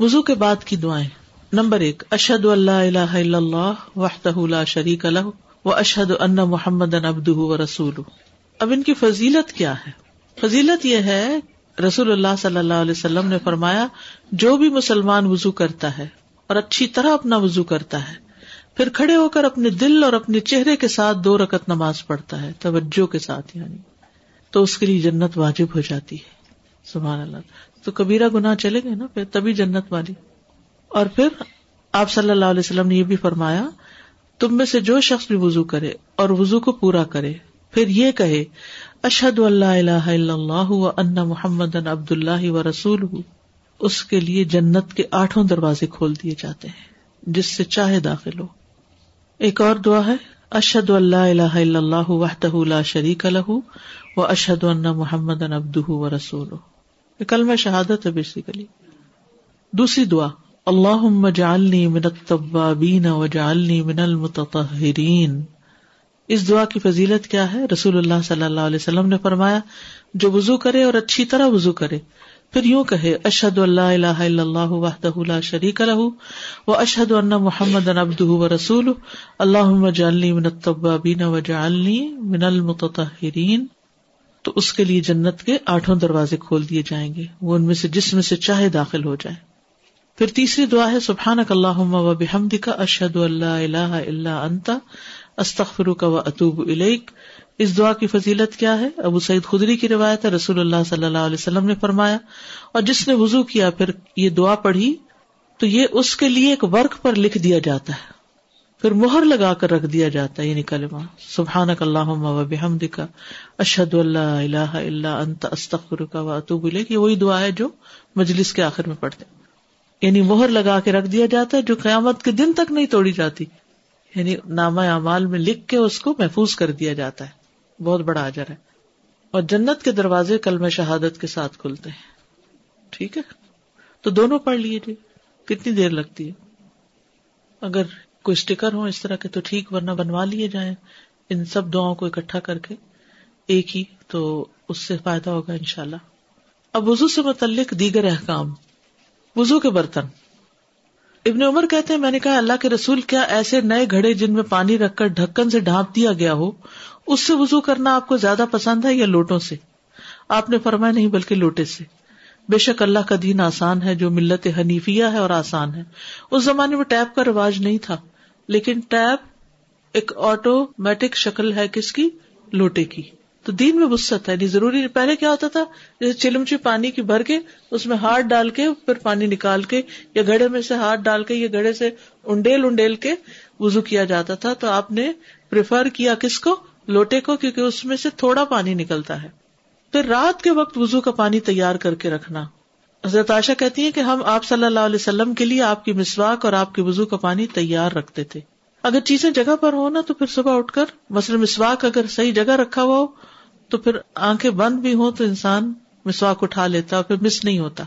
وزو کے بعد کی دعائیں۔ نمبر ایک اشد اللہ اللہ اللہ وحتہ اللہ شریک اللہ و اشد ان محمد ابد و رسول اب ان کی فضیلت کیا ہے؟ فضیلت یہ ہے، رسول اللہ صلی اللہ علیہ وسلم نے فرمایا، جو بھی مسلمان وزو کرتا ہے اور اچھی طرح اپنا وزو کرتا ہے، پھر کھڑے ہو کر اپنے دل اور اپنے چہرے کے ساتھ دو رکت نماز پڑھتا ہے، توجہ کے ساتھ یعنی تو اس کے لیے جنت واجب ہو جاتی ہے۔ سبحان اللہ۔ تو کبیرا گنا چلے گئے نا، پھر تبھی جنت والی۔ اور پھر آپ صلی اللہ علیہ وسلم نے یہ بھی فرمایا، تم میں سے جو شخص بھی وزو کرے اور وزو کو پورا کرے، پھر یہ کہے اشد اللہ اللہ اللہ و ان محمد عبد اللہ و رسول اس کے لیے جنت کے آٹھوں دروازے کھول دیے جاتے ہیں، جس سے چاہے داخل ہو۔ ایک اور دعا ہے اشد اللہ اللہ اللہ وحدہ لا شریک الح و اشد اللہ محمد ابد و رسول کل میں شہادت ہے بیسیکلی دوسری دعا اللہ جالنی من التوابین و جالنی من المتطہرین. اس دعا کی فضیلت کیا ہے؟ رسول اللہ صلی اللہ علیہ وسلم نے فرمایا، جو وضو کرے اور اچھی طرح وضو کرے، پھر یوں کہے اشد اللہ اللہ اللہ وحدہ لا شریک الح و اشد اللہ محمد ابد و رسول اللہ جالنی من التوابین و جالنی من المتطہرین. تو اس کے لیے جنت کے آٹھوں دروازے کھول دیے جائیں گے۔ وہ ان میں سے جس میں سے چاہے داخل ہو جائے۔ پھر تیسری دعا ہے سبحان اللہ و بحمد کا اشد اللہ اللہ اللہ انتا استخر کا و اطوب الیک۔ اس دعا کی فضیلت کیا ہے؟ ابو سعید خدری کی روایت ہے، رسول اللہ صلی اللہ علیہ وسلم نے فرمایا۔ اور جس نے وزو کیا، پھر یہ دعا پڑھی، تو یہ اس کے لیے ایک ورک پر لکھ دیا جاتا ہے۔ پھر مہر لگا کر رکھ دیا جاتا ہے یعنی یہ نکلما سبحان اللہ و بحمد کا اشد اللہ اللہ اللہ انت استخر کا و اطوب الیک۔ وہی دعا ہے جو مجلس کے آخر میں پڑھتے یعنی مہر لگا کے رکھ دیا جاتا ہے، جو قیامت کے دن تک نہیں توڑی جاتی۔ یعنی نامہ اعمال میں لکھ کے اس کو محفوظ کر دیا جاتا ہے۔ بہت بڑا اجر ہے۔ اور جنت کے دروازے کل میں شہادت کے ساتھ کھلتے ہیں۔ ٹھیک ہے؟ تو دونوں پڑھ لیے جی کتنی دیر لگتی ہے؟ اگر کوئی اسٹیکر ہو اس طرح کے تو ٹھیک، ورنہ بنوا لیے جائیں۔ ان سب دعاؤں کو اکٹھا کر کے ایک ہی، تو اس سے فائدہ ہوگا ان شاء اللہ اب وزو سے متعلق دیگر احکام۔ وزو کے برتن۔ ابن عمر کہتے ہیں، میں نے کہا، اللہ کے رسول کیا ایسے نئے گھڑے جن میں پانی رکھ کر ڈھکن سے ڈھانپ دیا گیا ہو، اس سے وزو کرنا آپ کو زیادہ پسند ہے یا لوٹوں سے؟ آپ نے فرمایا، نہیں، بلکہ لوٹے سے۔ بے شک اللہ کا دین آسان ہے، جو ملت حنیفیہ ہے اور آسان ہے۔ اس زمانے میں ٹیپ کا رواج نہیں تھا۔ لیکن ٹیپ ایک آٹومیٹک شکل ہے کس کی؟ لوٹے کی۔ تو دین میں یعنی وسط ہے نہیں ضروری پہلے کیا ہوتا تھا؟ جیسے چلمچی پانی کی بھر کے اس میں ہاتھ ڈال کے پھر پانی نکال کے یا گھڑے میں سے ہاتھ ڈال کے یا گھڑے سے انڈیل انڈیل کے وزو کیا جاتا تھا۔ تو آپ نے پریفر کیا کس کو؟ لوٹے کو، کیونکہ اس میں سے تھوڑا پانی نکلتا ہے۔ پھر رات کے وقت وزو کا پانی تیار کر کے رکھنا۔ حضرت عائشہ کہتی ہے کہ ہم آپ صلی اللہ علیہ وسلم کے لیے آپ کی مسواک اور آپ کے وزو کا پانی تیار رکھتے تھے۔ اگر چیزیں جگہ پر ہو نا تو پھر صبح اٹھ کر، مثلاً مسواک اگر صحیح جگہ رکھا ہوا ہو تو پھر آنکھیں بند بھی ہوں تو انسان مسواک اٹھا لیتا اور پھر مس نہیں ہوتا۔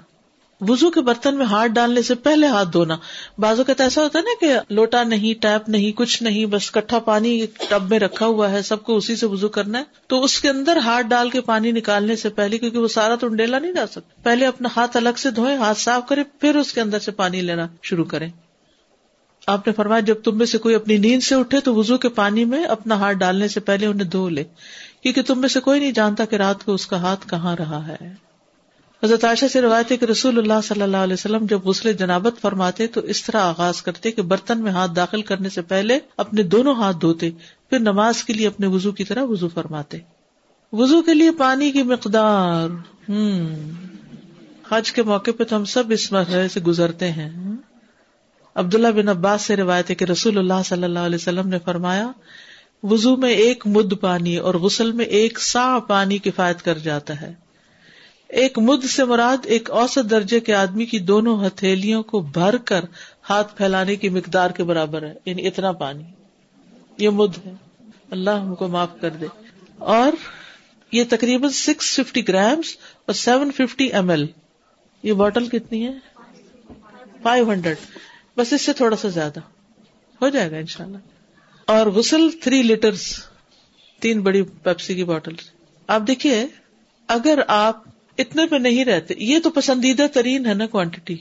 وزو کے برتن میں ہاتھ ڈالنے سے پہلے ہاتھ دھونا۔ بازو کا تو ایسا ہوتا ہے نا کہ لوٹا نہیں، ٹیپ نہیں، کچھ نہیں، بس کٹھا پانی ٹب میں رکھا ہوا ہے، سب کو اسی سے وزو کرنا ہے۔ تو اس کے اندر ہاتھ ڈال کے پانی نکالنے سے پہلے، کیونکہ وہ سارا تو ڈیلا نہیں ڈال سکتا۔ پہلے اپنا ہاتھ الگ سے دھوئے ہاتھ صاف کرے پھر اس کے اندر سے پانی لینا شروع کرے آپ نے فرمایا، جب تم میں سے کوئی اپنی نیند سے اٹھے تو وزو کے پانی میں اپنا ہاتھ ڈالنے سے پہلے انہیں دھو لے، کیونکہ تم میں سے کوئی نہیں جانتا کہ رات کو اس کا ہاتھ کہاں رہا ہے۔ حضرت عائشہ سے روایت ہے کہ رسول اللہ صلی اللہ علیہ وسلم جب غسل جنابت فرماتے تو اس طرح آغاز کرتے کہ برتن میں ہاتھ داخل کرنے سے پہلے اپنے دونوں ہاتھ دھوتے، پھر نماز کے لیے اپنے وزو کی طرح وزو فرماتے۔ وزو کے لیے پانی کی مقدار ہوں حج کے موقع پہ تو ہم سب اس مرحلے سے گزرتے ہیں۔ عبداللہ بن عباس سے روایت ہے کہ رسول اللہ صلی اللہ علیہ وسلم نے فرمایا وزو میں ایک مد پانی اور غسل میں ایک سا پانی کفایت کر جاتا ہے۔ ایک مد سے مراد ایک اوسط درجے کے آدمی کی دونوں ہتھیلیوں کو بھر کر ہاتھ پھیلانے کی مقدار کے برابر ہے یعنی اتنا پانی۔ یہ مد ہے۔ اللہ ہم کو معاف کر دے۔ اور یہ تقریباً سکس ففٹی گرامس اور سیون ففٹی ایم ایل یہ بوٹل کتنی ہے؟ فائیو ہنڈریڈ بس اس سے تھوڑا سا زیادہ۔ ہو جائے گا ان شاء اللہ اور غسل تھری لیٹرس تین بڑی پیپسی کی بوٹل آپ دیکھیے، اگر آپ اتنے پہ نہیں رہتے۔ یہ تو پسندیدہ ترین ہے نا کوانٹٹی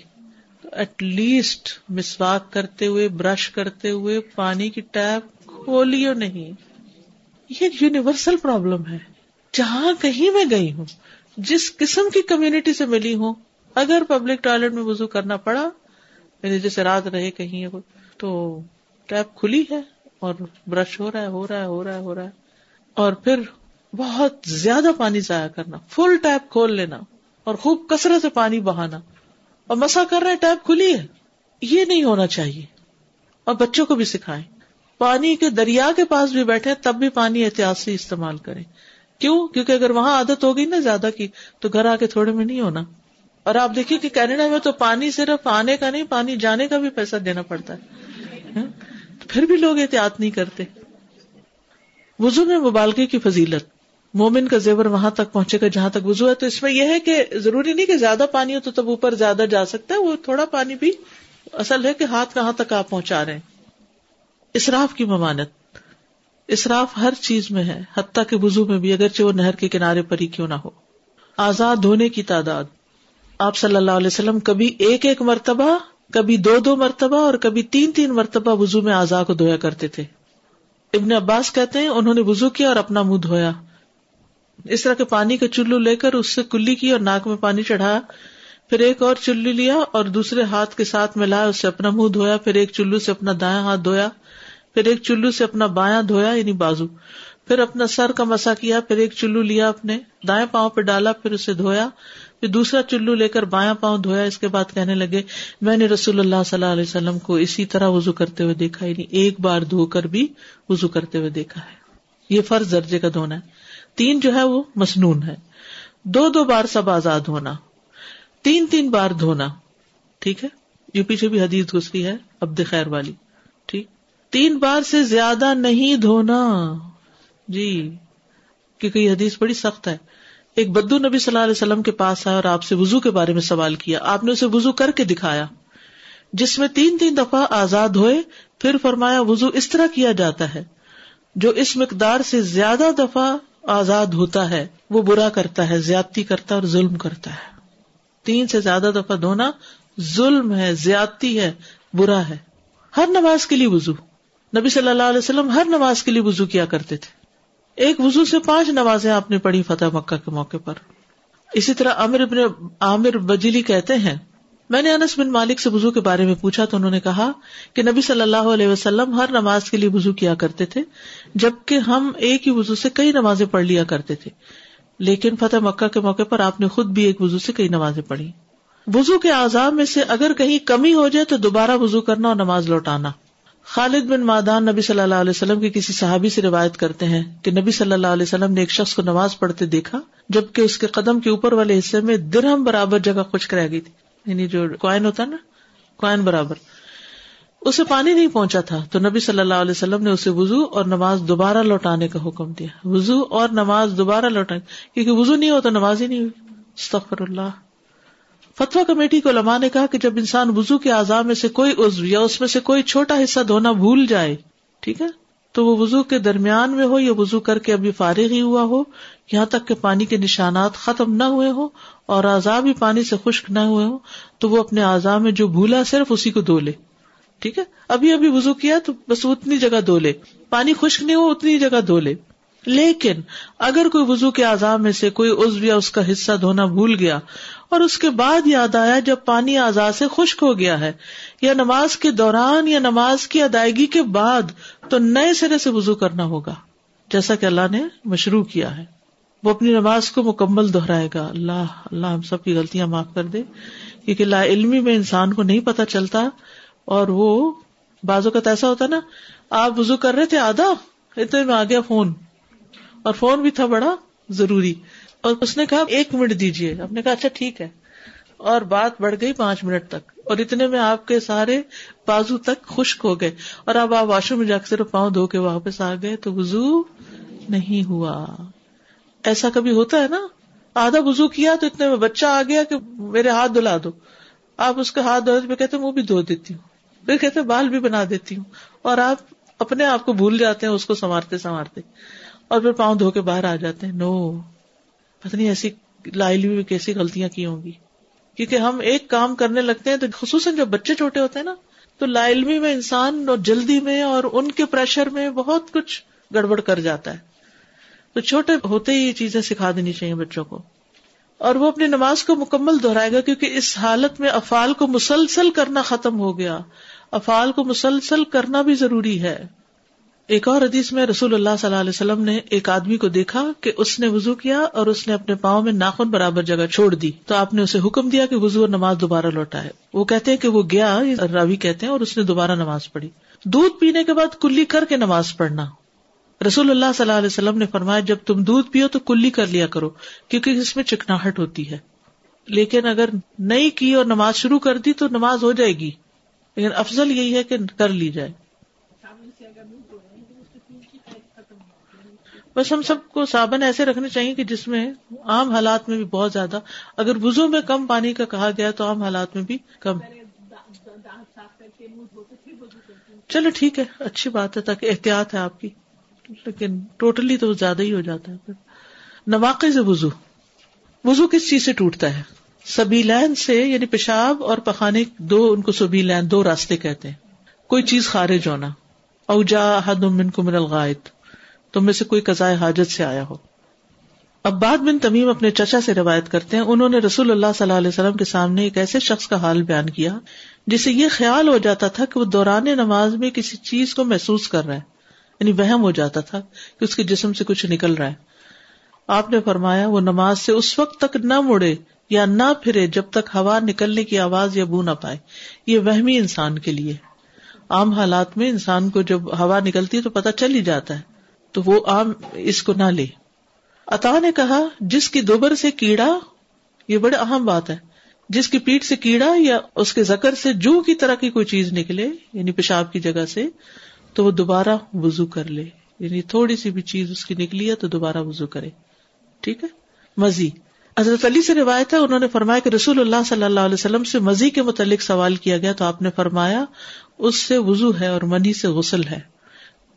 ایٹ لیسٹ مسواک کرتے ہوئے برش کرتے ہوئے، پانی کی ٹیپ کھولیو نہیں۔ یہ یونیورسل پرابلم ہے۔ جہاں کہیں میں گئی ہوں، جس قسم کی کمیونٹی سے ملی ہوں، اگر پبلک ٹوائلٹ میں وزو کرنا پڑا یعنی جیسے رات رہے کہیں، تو ٹیپ کھلی ہے اور برش ہو رہا ہے، ہو رہا ہے، ہو رہا ہے، ہو رہا ہے۔ اور پھر بہت زیادہ پانی ضائع کرنا فل ٹیپ کھول لینا اور خوب کثرت سے پانی بہانا۔ اور مسا کر رہے ٹیپ کھلی ہے۔ یہ نہیں ہونا چاہیے۔ اور بچوں کو بھی سکھائیں۔ پانی کے دریا کے پاس بھی بیٹھے تب بھی پانی احتیاط سے استعمال کریں۔ کیوں؟ کیونکہ اگر وہاں عادت ہوگی نا زیادہ کی، تو گھر آ کے تھوڑے میں نہیں ہونا۔ اور آپ دیکھیے کہ کینیڈا میں تو پانی صرف آنے کا نہیں، پانی جانے کا بھی پیسہ دینا پڑتا ہے۔ ہاں؟ پھر بھی لوگ احتیاط نہیں کرتے۔ وزو میں مبالغے کی فضیلت۔ مومن کا زیور وہاں تک پہنچے گا جہاں تک وزو ہے، تو اس میں یہ ہے کہ ضروری نہیں کہ زیادہ پانی ہو تو تب اوپر زیادہ جا سکتا ہے، وہ تھوڑا پانی بھی اصل ہے کہ ہاتھ کہاں تک آپ پہنچا رہے ہیں۔ اسراف کی ممانت اسراف ہر چیز میں ہے، حتیٰ کے وزو میں بھی، اگرچہ وہ نہر کے کنارے پر ہی کیوں نہ ہو۔ آزاد ہونے کی تعداد۔ آپ صلی اللہ علیہ وسلم کبھی ایک ایک مرتبہ، کبھی دو دو مرتبہ اور کبھی تین تین مرتبہ وزو میں آزاد کو دھویا کرتے تھے۔ ابن عباس کہتے ہیں، انہوں نے وزو کیا اور اپنا منہ دھویا۔ اس طرح کے پانی کا چلو لے کر اس سے کلی کی اور ناک میں پانی چڑھایا پھر ایک اور چلو لیا اور دوسرے ہاتھ کے ساتھ ملایا اس سے اپنا منہ دھویا، پھر ایک چلو سے اپنا دایاں ہاتھ دھویا، پھر ایک چلو سے اپنا بایاں دھویا یعنی بازو، پھر اپنا سر کا مسا کیا، پھر ایک چلو لیا اپنے دائیں پاؤں پہ ڈالا، پھر اسے دھویا، پھر دوسرا چلو لے کر بایاں پاؤں دھویا، اس کے بعد کہنے لگے، میں نے رسول اللہ صلی اللہ علیہ وسلم کو اسی طرح وزو کرتے ہوئے دیکھا یعنی ایک بار دھو کر بھی وزو کرتے ہوئے دیکھا ہے۔ یہ فرض درجے کا دھونا ہے۔ تین جو ہے وہ مصنون ہے۔ دو دو بار سب آزاد ہونا۔ تین تین بار دھونا۔ ٹھیک ہے؟ یہ پیچھے بھی حدیث گھستی ہے، عبد خیر والی۔ ٹھیک؟ تین بار سے زیادہ نہیں دھونا۔ جی کیونکہ یہ حدیث بڑی سخت ہے۔ ایک بدو نبی صلی اللہ علیہ وسلم کے پاس آیا اور آپ سے وزو کے بارے میں سوال کیا۔ آپ نے اسے وزو کر کے دکھایا۔ جس میں تین تین دفعہ آزاد ہوئے، پھر فرمایا وزو اس طرح کیا جاتا ہے۔ جو اس مقدار سے زیادہ دفعہ آزاد ہوتا ہے، وہ برا کرتا ہے، زیادتی کرتا ہے اور ظلم کرتا ہے۔ تین سے زیادہ دفعہ دھونا ظلم ہے، زیادتی ہے، برا ہے۔ ہر نماز کے لیے وزو نبی صلی اللہ علیہ وسلم ہر نماز کے لیے وزو کیا کرتے تھے۔ ایک وزو سے پانچ نمازیں آپ نے پڑھی فتح مکہ کے موقع پر۔ اسی طرح عامر ابن عامر بجلی کہتے ہیں میں نے انس بن مالک سے وزو کے بارے میں پوچھا تو انہوں نے کہا کہ نبی صلی اللہ علیہ وسلم ہر نماز کے لیے وزو کیا کرتے تھے، جبکہ ہم ایک ہی وزو سے کئی نمازیں پڑھ لیا کرتے تھے۔ لیکن فتح مکہ کے موقع پر آپ نے خود بھی ایک وزو سے کئی نمازیں پڑھی۔ وزو کے آزاد میں سے اگر کہیں کمی ہو جائے تو دوبارہ وزو کرنا اور نماز لوٹانا۔ خالد بن مادان نبی صلی اللہ علیہ وسلم کے کسی صحابی سے روایت کرتے ہیں کہ نبی صلی اللہ علیہ وسلم نے ایک شخص کو نماز پڑھتے دیکھا، جبکہ اس کے قدم کے اوپر والے حصے میں درہم برابر جگہ خشک رہ گئی تھی۔ یعنی جو کوائن ہوتا نا کوائن برابر۔ اسے پانی نہیں پہنچا تھا، تو نبی صلی اللہ علیہ وسلم نے اسے وزو اور نماز دوبارہ لوٹانے کا حکم دیا۔ وزو اور نماز دوبارہ لوٹانے، کیونکہ وزو نہیں ہو تو نماز ہی نہیں ہوئی۔ اللہ۔ فتوا کمیٹی کو لما نے کہا کہ جب انسان وزو کے اعضاء میں سے کوئی عزو یا اس میں سے کوئی چھوٹا حصہ دھونا بھول جائے، ٹھیک ہے، تو وہ وزو کے درمیان میں ہو یا وزو کر کے ابھی فارغ ہی ہوا ہو، یہاں تک کہ پانی کے نشانات ختم نہ ہوئے ہو اور اعضاء بھی پانی سے خشک نہ ہوئے ہو تو وہ اپنے اعضاء میں جو بھولا صرف اسی کو دھو لے۔ ٹھیک ہے؟ ابھی ابھی وزو کیا تو بس اتنی جگہ دھو لے۔ پانی خشک نہیں ہو، اتنی جگہ دھو لے۔ لیکن اگر کوئی وزو کے اعضاء میں سے کوئی عزو یا اس کا حصہ دھونا بھول گیا اور اس کے بعد یاد آیا جب پانی آزاد سے خشک ہو گیا ہے، یا نماز کے دوران یا نماز کی ادائیگی کے بعد، تو نئے سرے سے وزو کرنا ہوگا۔ جیسا کہ اللہ نے مشروع کیا ہے۔ وہ اپنی نماز کو مکمل دہرائے گا۔ اللہ اللہ ہم سب کی غلطیاں معاف کر دے۔ کیونکہ لا علمی میں انسان کو نہیں پتا چلتا اور وہ بازو کا ایسا ہوتا نا، آپ وزو کر رہے تھے آدھا، اتنے میں آ گیا فون۔ اور فون بھی تھا بڑا ضروری۔ اور اس نے کہا، ایک منٹ دیجیے آپ نے کہا اچھا ٹھیک ہے۔ اور بات بڑھ گئی پانچ منٹ تک۔ اور اتنے میں آپ کے سارے بازو تک خشک ہو گئے۔ اور اب آپ واش روم میں جا کے پاؤں دھو کے واپس آ گئے تو وزو نہیں ہوا۔ ایسا کبھی ہوتا ہے نا؟ آدھا وزو کیا تو اتنے میں بچہ آ گیا کہ میرے ہاتھ دھلا دو۔ آپ اس کا ہاتھ دھو پہ کہتے وہ بھی دھو دیتی ہوں۔ پھر کہتے بال بھی بنا دیتی ہوں۔ اور آپ اپنے آپ کو بھول جاتے ہیں، اس کو سنوارتے سنوارتے۔ اور پھر پاؤں دھو کے باہر آ جاتے ہیں۔ نو۔ پتہ نہیں ایسی لائلی میں کیسی غلطیاں کی ہوں گی۔ کیونکہ ہم ایک کام کرنے لگتے ہیں تو خصوصاً جب بچے چھوٹے ہوتے ہیں نا، تو لا علمی میں انسان اور جلدی میں اور ان کے پریشر میں بہت کچھ گڑبڑ کر جاتا ہے۔ تو چھوٹے ہوتے ہی یہ چیزیں سکھا دینی چاہیے بچوں کو۔ اور وہ اپنی نماز کو مکمل دہرائے گا کیونکہ اس حالت میں افعال کو مسلسل کرنا ختم ہو گیا۔ افعال کو مسلسل کرنا بھی ضروری ہے۔ ایک اور حدیث میں رسول اللہ صلی اللہ علیہ وسلم نے ایک آدمی کو دیکھا کہ اس نے وزو کیا اور اس نے اپنے پاؤں میں ناخن برابر جگہ چھوڑ دی۔ تو آپ نے اسے حکم دیا کہ وزو اور نماز دوبارہ لوٹائے۔ وہ کہتے ہیں کہ وہ گیا راوی کہتے ہیں، اور اس نے دوبارہ نماز پڑھی۔ دودھ پینے کے بعد کلی کر کے نماز پڑھنا۔ رسول اللہ صلی اللہ علیہ وسلم نے فرمایا، جب تم دودھ پیو تو کلی کر لیا کرو، کیونکہ اس میں چکناہٹ ہوتی ہے۔ لیکن اگر نہیں کی اور نماز شروع کر دی تو نماز ہو جائے گی۔ لیکن افضل یہی ہے کہ کر لی جائے۔ بس ہم سب کو صابن ایسے رکھنے چاہیے کہ جس میں عام حالات میں بھی بہت زیادہ، اگر وزو میں کم پانی کا کہا گیا تو عام حالات میں بھی کم۔ چلو ٹھیک ہے، اچھی بات ہے، تاکہ احتیاط ہے آپ کی۔ لیکن ٹوٹلی تو زیادہ ہی ہو جاتا ہے۔ پھر نواقع سے وزو وزو کس چیز سے ٹوٹتا ہے؟ سبھی لین سے یعنی پیشاب اور پخانے، دو ان کو سبھی لین دو راستے کہتے ہیں۔ کوئی چیز خارج ہونا۔ اوجا حد من کو من الغائط۔ تم میں سے کوئی قزائے حاجت سے آیا ہو۔ اب بعد بن تمیم اپنے چچا سے روایت کرتے ہیں۔ انہوں نے رسول اللہ صلی اللہ علیہ وسلم کے سامنے ایک ایسے شخص کا حال بیان کیا، جسے یہ خیال ہو جاتا تھا کہ وہ دوران نماز میں کسی چیز کو محسوس کر رہا ہے۔ یعنی وہم ہو جاتا تھا کہ اس کے جسم سے کچھ نکل رہا ہے۔ آپ نے فرمایا، وہ نماز سے اس وقت تک نہ مڑے یا نہ پھرے جب تک ہوا نکلنے کی آواز یا بو نہ پائے۔ یہ وہمی انسان کے لیے۔ عام حالات میں انسان کو جب ہوا نکلتی ہے تو پتہ چل ہی جاتا ہے۔ تو وہ عام اس کو نہ لے۔ عطا نے کہا، جس کی دوبر سے کیڑا، یہ بڑے اہم بات ہے۔ جس کی پیٹ سے کیڑا یا اس کے زکر سے جو کی طرح کی کوئی چیز نکلے یعنی پیشاب کی جگہ سے تو وہ دوبارہ وزو کر لے۔ یعنی تھوڑی سی بھی چیز اس کی نکلی ہے تو دوبارہ وزو کرے۔ ٹھیک ہے؟ مزی۔ حضرت علی سے روایت ہے، انہوں نے فرمایا کہ رسول اللہ صلی اللہ علیہ وسلم سے مزی کے متعلق سوال کیا گیا تو آپ نے فرمایا، اس سے وزو ہے اور منی سے غسل ہے۔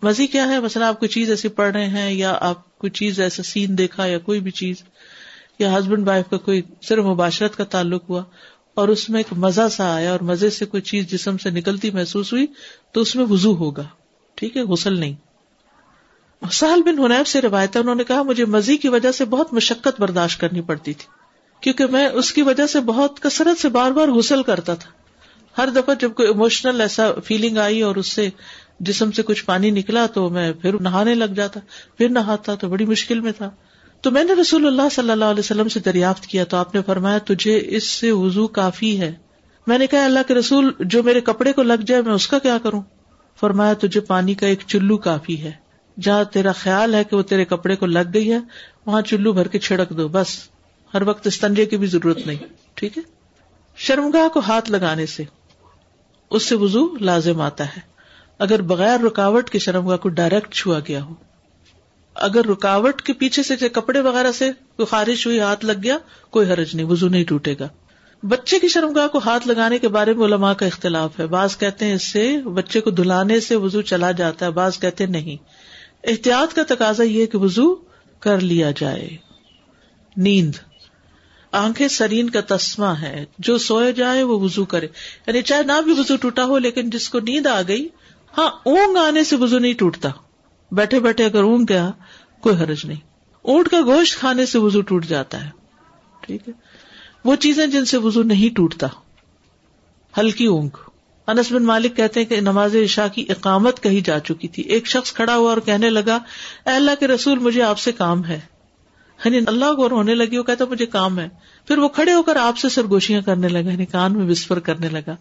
مزی کیا ہے؟ مثلا آپ کوئی چیز ایسی پڑھ رہے ہیں یا آپ کوئی چیز ایسا سین دیکھا یا کوئی بھی چیز، یا ہسبینڈ وائف کا کوئی صرف مباشرت کا تعلق ہوا اور اس میں ایک مزہ سا آیا اور مزے سے کوئی چیز جسم سے نکلتی محسوس ہوئی تو اس میں وزو ہوگا۔ ٹھیک ہے، غسل نہیں۔ سہل بن حنیب سے روایت انہوں نے کہا، مجھے مزی کی وجہ سے بہت مشقت برداشت کرنی پڑتی تھی، کیونکہ میں اس کی وجہ سے بہت کثرت سے بار بار غسل کرتا تھا۔ ہر دفعہ جب کوئی اموشنل ایسا فیلنگ آئی اور اس سے جسم سے کچھ پانی نکلا تو میں پھر نہانے لگ جاتا، پھر نہاتا تو بڑی مشکل میں تھا۔ تو میں نے رسول اللہ صلی اللہ علیہ وسلم سے دریافت کیا تو آپ نے فرمایا، تجھے اس سے وزو کافی ہے۔ میں نے کہا اللہ کے رسول، جو میرے کپڑے کو لگ جائے میں اس کا کیا کروں؟ فرمایا تجھے پانی کا ایک چلو کافی ہے۔ جہاں تیرا خیال ہے کہ وہ تیرے کپڑے کو لگ گئی ہے، وہاں چلو بھر کے چھڑک دو، بس۔ ہر وقت استنجے کی بھی ضرورت نہیں، ٹھیک ہے؟ شرمگاہ کو ہاتھ لگانے سے اس سے وزو لازم آتا ہے۔ اگر بغیر رکاوٹ کے شرمگاہ کو ڈائریکٹ چھوا گیا ہو۔ اگر رکاوٹ کے پیچھے سے کپڑے وغیرہ سے کوئی خارش ہوئی، ہاتھ لگ گیا، کوئی حرج نہیں وزو نہیں ٹوٹے گا۔ بچے کی شرمگاہ کو ہاتھ لگانے کے بارے میں علماء کا اختلاف ہے۔ بعض کہتے ہیں اس سے بچے کو دلانے سے وزو چلا جاتا ہے، بعض کہتے ہیں نہیں۔ احتیاط کا تقاضا یہ کہ وزو کر لیا جائے۔ نیند۔ آنکھیں سرین کا تسمہ ہے۔ جو سوئے جائے وہ وزو کرے۔ یعنی چاہے نہ بھی وزو ٹوٹا ہو، لیکن جس کو نیند آ گئی ہاں اونگ آنے سے وزو نہیں ٹوٹتا۔ بیٹھے بیٹھے اگر اونگ گیا، کوئی حرج نہیں۔ اونٹ کا گوشت کھانے سے وزو ٹوٹ جاتا ہے۔ ٹھیک ہے۔ وہ چیزیں جن سے وزو نہیں ٹوٹتا۔ ہلکی اونگ۔ انس بن مالک کہتے ہیں کہ نماز عشاء کی اقامت کہی جا چکی تھی۔ ایک شخص کھڑا ہوا اور کہنے لگا، اے اللہ کے رسول، مجھے آپ سے کام ہے۔ یعنی اللہ کو ہونے لگی، وہ کہتا، مجھے کام ہے۔ پھر وہ کھڑے ہو کر آپ سے سرگوشیاں کرنے لگا یعنی کان میں وسفر کرنے لگا۔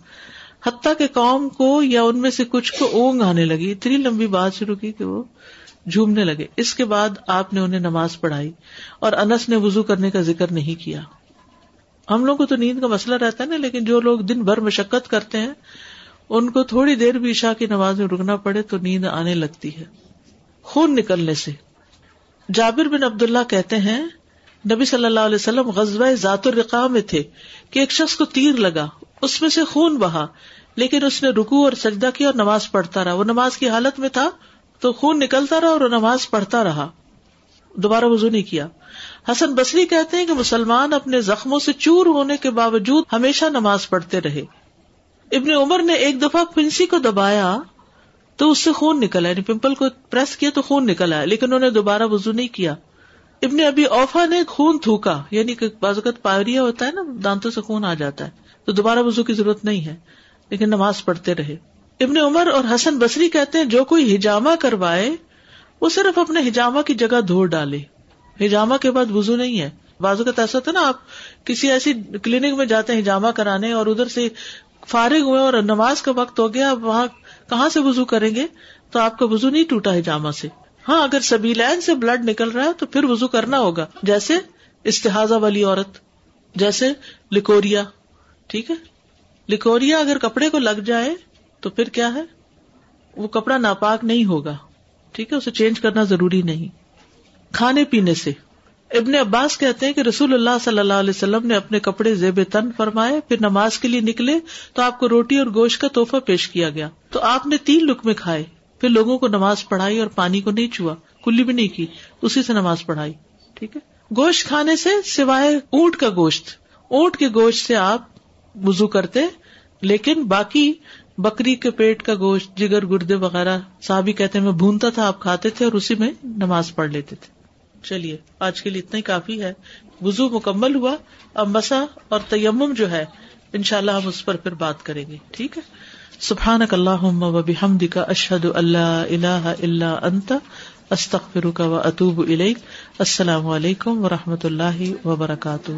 حتیٰ کہ قوم کو یا ان میں سے کچھ کو اونگ آنے لگی۔ اتنی لمبی بات شروع کی کہ وہ جھومنے لگے۔ اس کے بعد آپ نے انہیں نماز پڑھائی اور انس نے وزو کرنے کا ذکر نہیں کیا۔ ہم لوگ کو تو نیند کا مسئلہ رہتا ہے نا، لیکن جو لوگ دن بھر مشقت کرتے ہیں، ان کو تھوڑی دیر بھی عشاء کی نماز میں رکنا پڑے تو نیند آنے لگتی ہے۔ خون نکلنے سے۔ جابر بن عبد اللہ کہتے ہیں، نبی صلی اللہ علیہ وسلم غزوہ ذات الرقا میں تھے کہ ایک شخص کو تیر لگا، اس میں سے خون بہا، لیکن اس نے رکو اور سجدہ کیا اور نماز پڑھتا رہا۔ وہ نماز کی حالت میں تھا تو خون نکلتا رہا اور وہ نماز پڑھتا رہا۔ دوبارہ وضو نہیں کیا۔ حسن بصری کہتے ہیں کہ مسلمان اپنے زخموں سے چور ہونے کے باوجود ہمیشہ نماز پڑھتے رہے۔ ابن عمر نے ایک دفعہ پنسی کو دبایا تو اس سے خون نکلا یعنی پمپل کو پریس کیا تو خون نکل آیا لیکن انہوں نے دوبارہ وزو نہیں کیا۔ ابن ابھی اوفا نے خون تھوکا یعنی کہ بازوقت پائریا ہوتا ہے نا، دانتوں سے خون آ جاتا ہے، تو دوبارہ وزو کی ضرورت نہیں ہے، لیکن نماز پڑھتے رہے۔ ابن عمر اور حسن بصری کہتے ہیں جو کوئی ہجامہ کروائے، وہ صرف اپنے ہجامہ کی جگہ دھو ڈالے۔ ہجامہ کے بعد وزو نہیں ہے۔ بازو کا ایسا تھا نا آپ، کسی ایسی کلینک میں جاتے ہیں ہجامہ کرانے اور ادھر سے فارغ ہوئے اور نماز کا وقت ہو گیا وہاں کہاں سے وزو کریں گے؟ تو آپ کا وزو نہیں ٹوٹا ہجامہ سے۔ ہاں اگر سبھی لائن سے بلڈ نکل رہا ہے تو پھر وزو کرنا ہوگا۔ جیسے استحاظہ والی عورت، جیسے لکوریا ٹھیک ہے؟ لکوریا اگر کپڑے کو لگ جائے تو پھر کیا ہے؟ وہ کپڑا ناپاک نہیں ہوگا۔ ٹھیک ہے، اسے چینج کرنا ضروری نہیں۔ کھانے پینے سے۔ ابن عباس کہتے ہیں کہ رسول اللہ صلی اللہ علیہ وسلم نے اپنے کپڑے زیب تن فرمائے، پھر نماز کے لیے نکلے تو آپ کو روٹی اور گوشت کا توحفہ پیش کیا گیا۔ تو آپ نے تین لک میں کھائے، پھر لوگوں کو نماز پڑھائی اور پانی کو نہیں چھوا، کلی بھی نہیں کی، اسی سے نماز پڑھائی۔ ٹھیک ہے؟ گوشت کھانے سے سوائے اونٹ کا گوشت، اونٹ کے گوشت سے آپ وزو کرتے، لیکن باقی بکری کے پیٹ کا گوشت، جگر، گردے وغیرہ صاحب کہتے ہیں میں بھونتا تھا، آپ کھاتے تھے اور اسی میں نماز پڑھ لیتے تھے۔ چلیے، آج کے لیے اتنا ہی کافی ہے۔ وزو مکمل ہوا، اب مسا اور تیمم جو ہے ان شاء اللہ ہم اس پر پھر بات کریں گے، ٹھیک ہے؟ سبحان اللہ و بحمد کا اشد اللہ اللہ اللہ انت استخر کا و اطوب السلام علیکم و رحمۃ اللہ وبرکاتہ۔